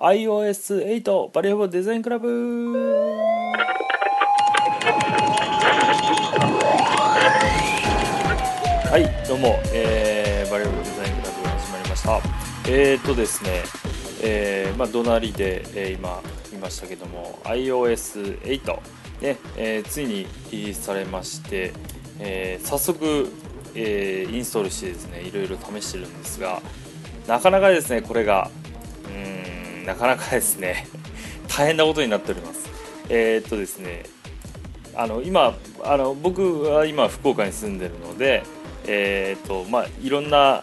iOS8 バリアボデザインクラブはいどうも、えー、バリアボデザインクラブ始まりました。えーとですねえー、まあ隣で、えー、今見ましたけども iOS8 ね、えー、ついにリリースされまして、えー、早速、えー、インストールしてですねいろいろ試してるんですがなかなかですねこれがなかなかですね 大変なことになっております。えー、っとですねあの今あの僕は今福岡に住んでるのでえー、っとまあいろんな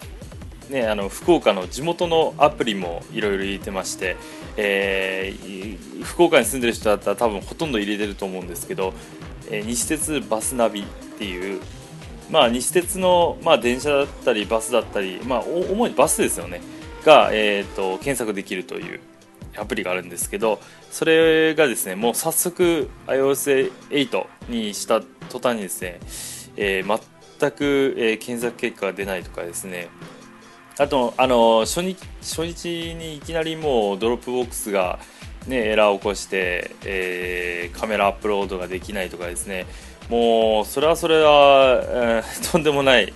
ね、あの福岡の地元のアプリもいろいろ入れてまして、えー、福岡に住んでる人だったら多分ほとんど入れてると思うんですけど、えー、西鉄バスナビっていう、まあ、西鉄の、まあ、電車だったりバスだったり、まあ、主にバスですよね。が、えーと、検索できるというアプリがあるんですけどそれがですねもう早速 iOS8 にした途端にですね、えー、全く、えー、検索結果が出ないとかですね。あとあの初日初日にいきなりもうドロップボックスが、ね、エラーを起こして、えー、カメラアップロードができないとかですね。もうそれはそれは、えー、とんでもない、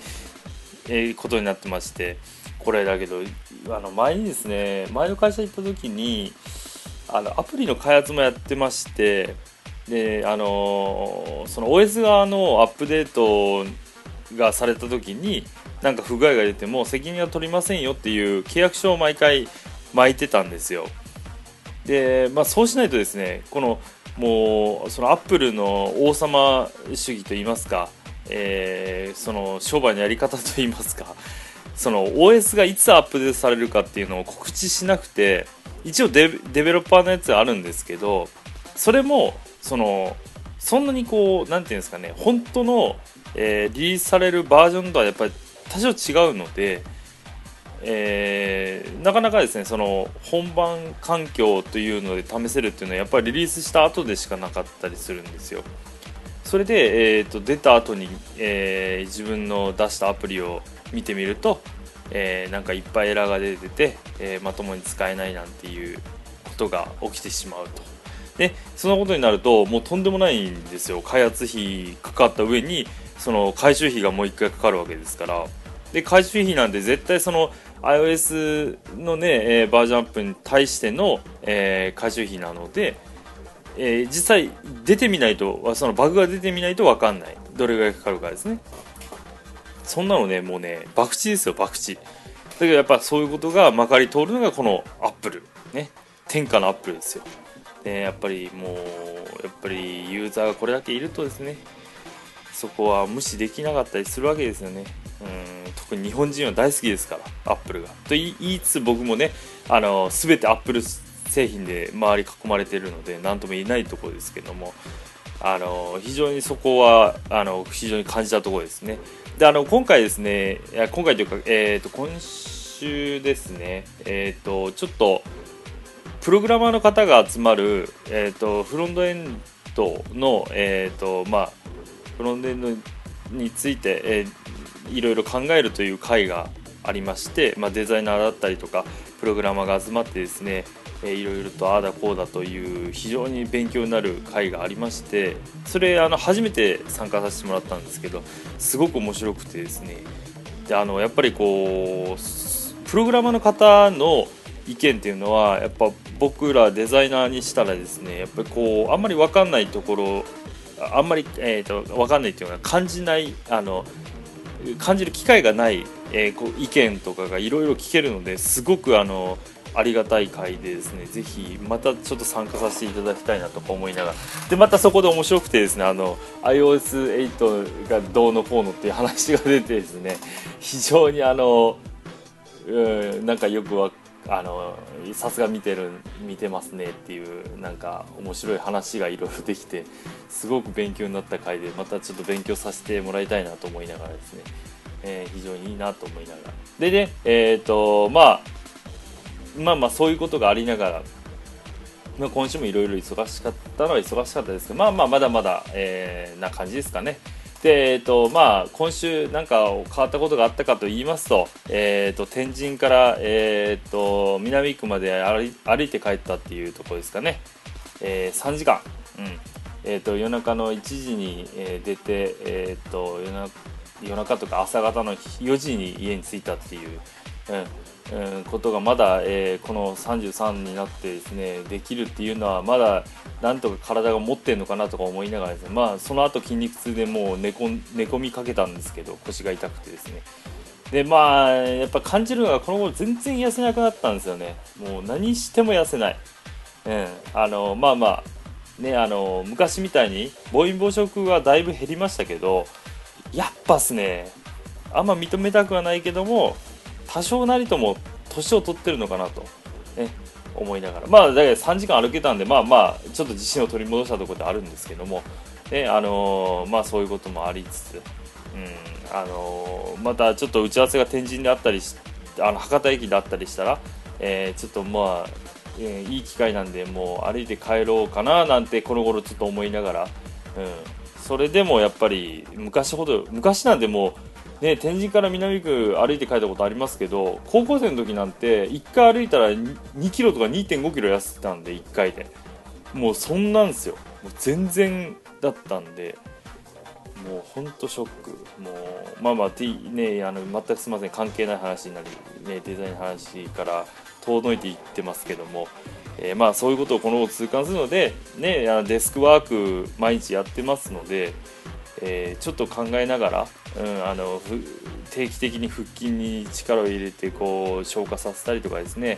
え、ことになってまして。これだけどあの前にですね前の会社行った時にあのアプリの開発もやってましてであのその OS 側のアップデートがされた時になんか不具合が出ても責任は取りませんよっていう契約書を毎回巻いてたんですよ。で、まあ、そうしないとですねこのもうそのアップルの王様主義といいますか、えー、その商売のやり方といいますかその OS がいつアップデートされるかっていうのを告知しなくて一応デベロッパーのやつあるんですけどそれもそのそんなにこう何て言うんですかね本当の、えー、リリースされるバージョンとはやっぱり多少違うので、えー、なかなかですねその本番環境というので試せるっていうのはやっぱりリリースした後でしかなかったりするんですよ。それで、えーと、出た後に、えー、自分の出したアプリを見てみると、えー、なんかいっぱいエラーが出てて、えー、まともに使えないなんていうことが起きてしまうと。でそのことになるともうとんでもないんですよ。開発費かかった上にその回収費がもう1回かかるわけですから。で回収費なんで絶対その iOS のね、えー、バージョンアップに対しての、えー、回収費なので、えー、実際出てみないとそのバグが出てみないと分かんない。どれぐらいかかるかですね。そんなのねもうね博打ですよ博打。だけどやっぱそういうことがまかり通るのがこのアップル。ね。天下のアップルですよ。でやっぱりもうやっぱりユーザーがこれだけいるとですねそこは無視できなかったりするわけですよね。うん特に日本人は大好きですからアップルが。と言いつつ僕もねあの全てアップル製品で周り囲まれてるので何とも言えないところですけどもあの非常にそこはあの非常に感じたところですね。であの今回ですねいや今回というか、えーと、今週ですねえっ、ー、とちょっとプログラマーの方が集まる、えーと、フロントエンドの、えーとまあ、フロントエンドについて、えーいろいろ考えるという会がありまして、まあ、デザイナーだったりとかプログラマーが集まってですねいろいろとああだこうだという非常に勉強になる会がありましてそれあの初めて参加させてもらったんですけどすごく面白くてですね。であのやっぱりこうプログラマーの方の意見っていうのはやっぱ僕らデザイナーにしたらですねやっぱりこうあんまり分かんないところあんまり、えーと、と分かんないっていうのは感じないあの感じる機会がない、えー、こう意見とかがいろいろ聞けるのですごくあのありがたい回でですねぜひまたちょっと参加させていただきたいなとか思いながら。でまたそこで面白くてですねあの iOS8 がどうのこうのっていう話が出てですね非常にあのうんなんかよくわあのさすが見てる見てますねっていうなんか面白い話がいろいろできてすごく勉強になった回でまたちょっと勉強させてもらいたいなと思いながらですね、えー、非常にいいなと思いながら。でねえっ、ー、とまあまあまあそういうことがありながら、まあ、今週もいろいろ忙しかったのは忙しかったですけどまあまあまだまだ、えー、な感じですかね。でえーとまあ、今週なんか変わったことがあったかと言いますと,、えーと、天神から、えーと、南区まで歩いて帰ったっていうところですかね、えー、3時間、うん。えーと、夜中の1時に、えー、出て、えー、と夜中夜中とか朝方の4時に家に着いたっていう、うんうん、ことがまだ、えー、この33になってですねできるっていうのはまだなんとか体が持ってるのかなとか思いながらですねまあその後筋肉痛でもう寝込寝込みかけたんですけど腰が痛くてですね。でまあやっぱ感じるのがこの頃全然痩せなくなったんですよね。もう何しても痩せない、うん、あのまあまあねあの昔みたいに暴飲暴食はだいぶ減りましたけどやっぱっすねあんま認めたくはないけども多少なりとも年を取ってるのかなと、ね、思いながら。まあだから3時間歩けたんでまあまあちょっと自信を取り戻したところであるんですけども、ねあのー、まあそういうこともありつつ、うんあのー、またちょっと打ち合わせが天神であったりあの博多駅であったりしたら、えー、ちょっとまあ、えいい機会なんでもう歩いて帰ろうかななんてこの頃ちょっと思いながら、うん、それでもやっぱり昔ほど昔なんでもうね、天神から南区歩いて帰ったことありますけど高校生の時なんて1回歩いたら2キロとか2 5キロ痩せてたんで1回で。もうそんなんすよ。もう全然だったんで。もうほんとショック。もうまあまあ、T ね、あの全くすみません。関係ない話になり、ね、デザインの話から遠のいていってますけども、えー、まあそういうことをこの後痛感するので、ね、あのデスクワーク毎日やってますので、えー、ちょっと考えながら、うん、あの定期的に腹筋に力を入れてこう消化させたりとかですね、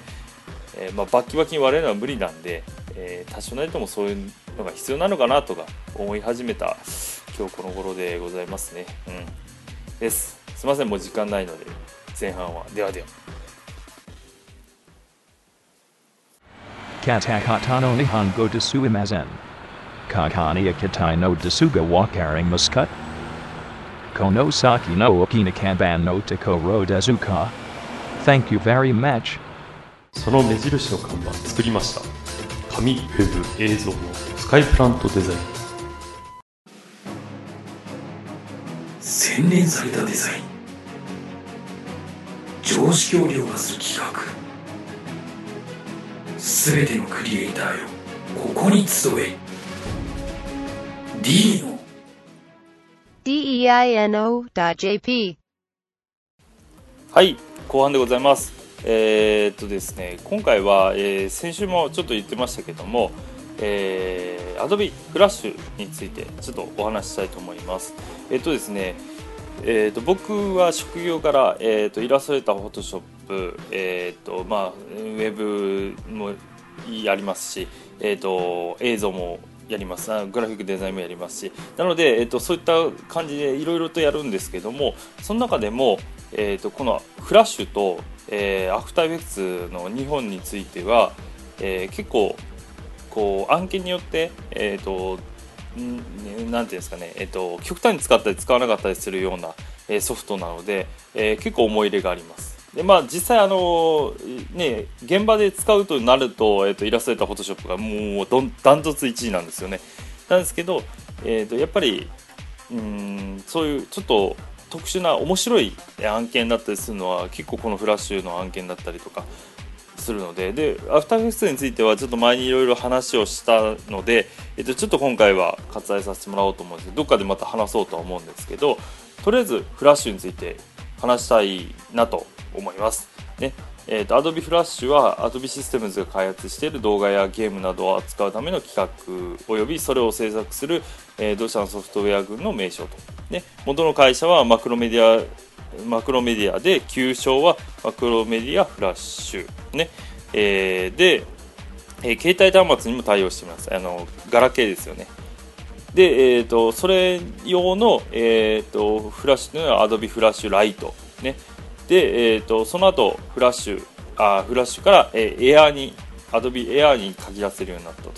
えー、まあ、バッキバキに割れるのは無理なんで、えー、多少なりともそういうのが必要なのかなとか思い始めた今日この頃でございますね。うん、ですすいませんもう時間ないので前半はではでは。カタカタの日本語ですいません。Kakani Akitai no Dasuga Wakaring Muscut. Konosaki no Okinakaban no Takoro Dezuka. Thank you very much. その目印の看板作りました。紙、ウェブ、映像のスカイプラントデザイン。洗練されたデザイン。常識を凌駕する企画。すべてのクリエイターよ、ここに集え。Dino deino.jp はい後半でございます。えー、っとですね今回は、えー、先週もちょっと言ってましたけどもえー、Adobe Flash についてちょっとお話ししたいと思います。えー、っとですねえーと、僕は職業から、えーと、イラストレーター、フォトショップ、えーとまあ、ウェブもやりますし、えーと映像もやりますグラフィックデザインもやりますしなので、えーと、そういった感じでいろいろとやるんですけどもその中でも、えーと、このフラッシュと、えー、アフターエフェクツの2本については、えー、結構こう案件によって、えーとんなんていうんですかね、えーと、極端に使ったり使わなかったりするような、えー、ソフトなので、えー、結構思い入れがあります。でまあ、実際あの、ね、現場で使うとなると,、えーと、イラストレーターフォトショップがもうどんダントツ1位なんですよね。なんですけど、えーと、やっぱりうんそういうちょっと特殊な面白い案件だったりするのは結構このフラッシュの案件だったりとかするので。でアフターフェスについてはちょっと前にいろいろ話をしたので、えー、とちょっと今回は割愛させてもらおうと思うんですけどどっかでまた話そうとは思うんですけどとりあえずフラッシュについて話したいなと思います。ね。えーと、Adobe Flash は Adobe Systems が開発している動画やゲームなどを扱うための企画およびそれを制作する、えー、同社のソフトウェア群の名称と、ね、元の会社はマクロメディアマクロメディアで旧称はマクロメディアフラッシュ、ね。えー、で、えー、携帯端末にも対応しています。あのガラケーですよね。で、えーと、それ用の、えーと、フラッシュというのは Adobe フラッシュライト、ね、で、えーと、その後フラッシュあフラッシュから、えー、エアーに Adobe Air に限らせるようになったと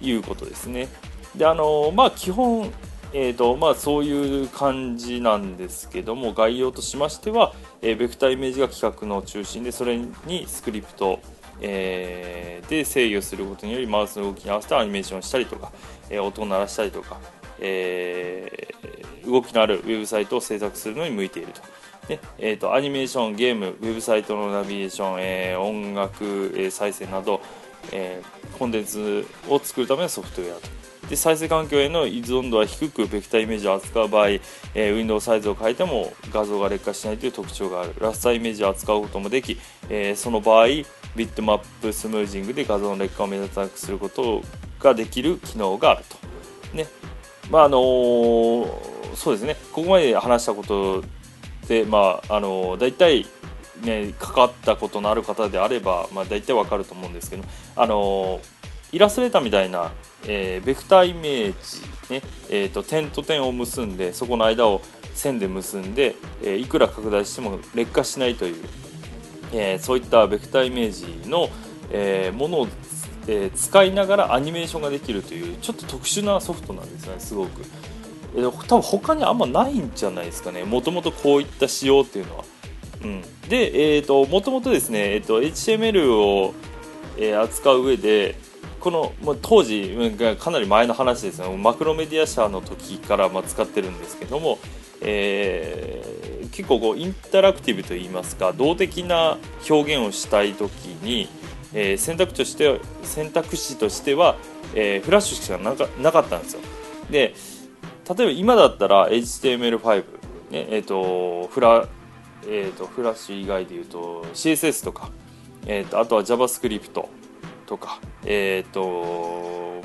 いうことですね。であのまあ基本えーとまあ、そういう感じなんですけども概要としましては、えー、ベクターイメージが企画の中心でそれにスクリプト、えー、で制御することによりマウスの動きに合わせてアニメーションしたりとか、えー、音を鳴らしたりとか、えー動きのあるウェブサイトを制作するのに向いていると。でえーと、アニメーション、ゲーム、ウェブサイトのナビゲーション、えー、音楽、えー、再生など、えー、コンテンツを作るためのソフトウェアと。で再生環境への依存度は低くベクターイメージを扱う場合、えー、ウィンドウサイズを変えても画像が劣化しないという特徴があるラスターイメージを扱うこともでき、えー、その場合ビットマップスムージングで画像の劣化を目立たなくすることができる機能があると。ね。まああのー、そうですね。ここまで話したことで、まああのー、大体ね、かかったことのある方であれば、まあ、大体わかると思うんですけど、あのイラストレーターみたいな、えー、ベクターイメージ、ね。えーと、点と点を結んでそこの間を線で結んで、えー、いくら拡大しても劣化しないという、えー、そういったベクターイメージの、えものを、え使いながらアニメーションができるというちょっと特殊なソフトなんですよねすごく。えー、多分他にあんまないんじゃないですかねもともとこういった仕様っていうのは。うん、で、えーと、もともとですね、えーと、HTML を、えー、扱う上でこの、まあ、当時かなり前の話ですねマクロメディア社の時から、まあ、使ってるんですけども、えー、結構こうインタラクティブといいますか動的な表現をしたい時に、えー、選択肢として選択肢としては、えー、フラッシュしかなかなかったんですよ。で例えば今だったら HTML5、ねえーとフラえーと、フラッシュ以外でいうと CSS とか、えーと、あとは JavaScript とか、えーと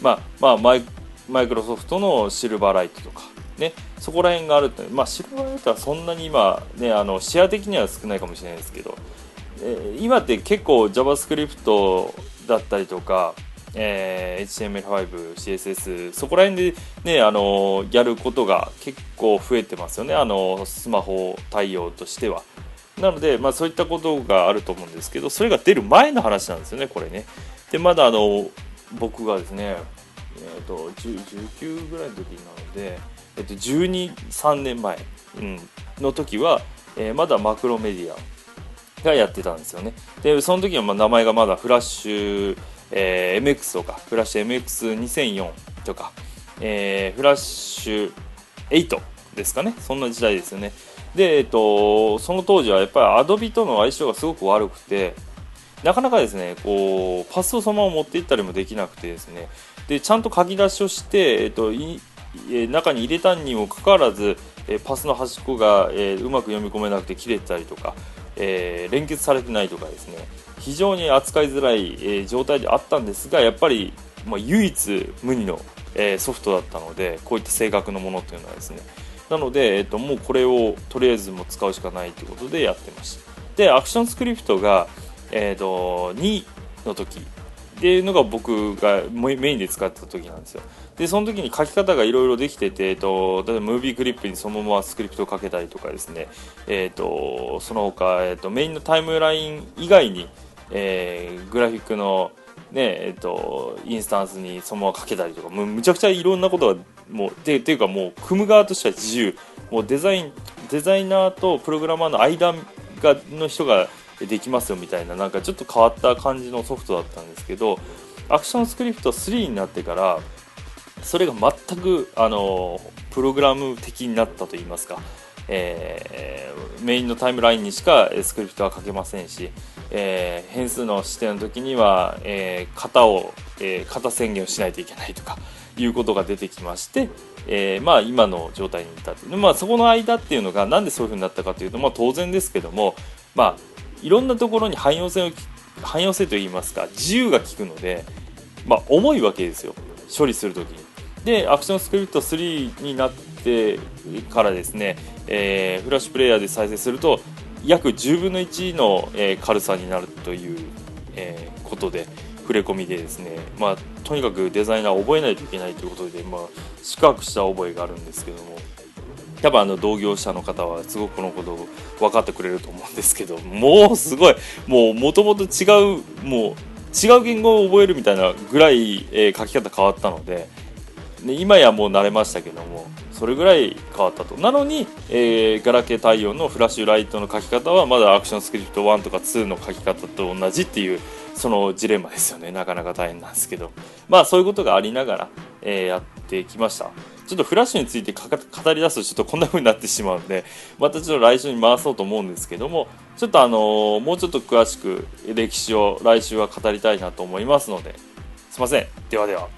まあまあ、マイマイクロソフトのシルバーライトとか、ね、そこら辺があると、まあ、シルバーライトはそんなに今、ね、あのシェア的には少ないかもしれないですけど、えー、今って結構 JavaScript だったりとか、えー、HTML5、CSS そこら辺で、ね、あのやることが結構増えてますよねあのスマホ対応としては。なので、まあ、そういったことがあると思うんですけどそれが出る前の話なんですよねこれね。でまだあの僕がですね、えーと、19ぐらいの時なので、えーと、12、3年前、うん、の時は、えー、まだマクロメディアがやってたんですよね。でその時はまあ名前がまだフラッシュえー、MX とかフラッシュ MX2004 とか、えー、フラッシュ8ですかね。そんな時代ですよね。で、えっと、その当時はやっぱりアドビとの相性がすごく悪くてなかなかですねこうパスをそのまま持っていったりもできなくてですね。でちゃんと書き出しをして、えっと、い中に入れたにもかかわらずパスの端っこが、え、うまく読み込めなくて切れてたりとか、え、連結されてないとかですね。非常に扱いづらい、え、状態であったんですがやっぱり、ま、唯一無二の、え、ソフトだったのでこういった性格のものっていうのはですね。なので、えーと、もうこれをとりあえずも使うしかないということでやってました。でアクションスクリプトが、えーと、2の時っていうのが僕がメインで使ってた時なんですよ。でその時に書き方がいろいろできてて、えっと、例えばムービークリップにそのままスクリプトをかけたりとかですね、えっと、その他、えっと、メインのタイムライン以外にえー、グラフィックの、ねえーと、インスタンスにそのままかけたりとかもうむちゃくちゃいろんなことがもうてていうかもう組む側としては自由。もうデザインデザイナーとプログラマーの間がの人ができますよみたいななんかちょっと変わった感じのソフトだったんですけどアクションスクリプト3になってからそれが全くあのプログラム的になったといいますか、えー、メインのタイムラインにしかスクリプトは書けませんしえー、変数の指定の時には、えー、型を、え、型宣言をしないといけないとかいうことが出てきまして、え、まあ、今の状態に至ってまあ、そこの間っていうのがなんでそういうふうになったかというと、まあ、当然ですけども、まあ、いろんなところに汎用性を汎用性といいますか自由が利くので、まあ、重いわけですよ処理するときに。でアクションスクリプト3になってからですね、えー、フラッシュプレイヤーで再生すると約10分の1の、えー、軽さになるという、えー、ことで触れ込みでですね、まあ、とにかくデザイナー覚えないといけないということで、まあ、四角した覚えがあるんですけども多分あの同業者の方はすごくこのことを分かってくれると思うんですけどもうすごいもうもともと違うもう違う言語を覚えるみたいなぐらい、えー、書き方変わったのでで今やもう慣れましたけどもそれぐらい変わったとなのに、えー、ガラケー対応のフラッシュライトの書き方はまだアクションスクリプト1とか2の書き方と同じっていうそのジレンマですよね。なかなか大変なんですけど。まあそういうことがありながら、えー、やってきました。ちょっとフラッシュについて語り出すとちょっとこんな風になってしまうんでまたちょっと来週に回そうと思うんですけどもちょっとあのー、もうちょっと詳しく歴史を来週は語りたいなと思いますのですいません。ではでは。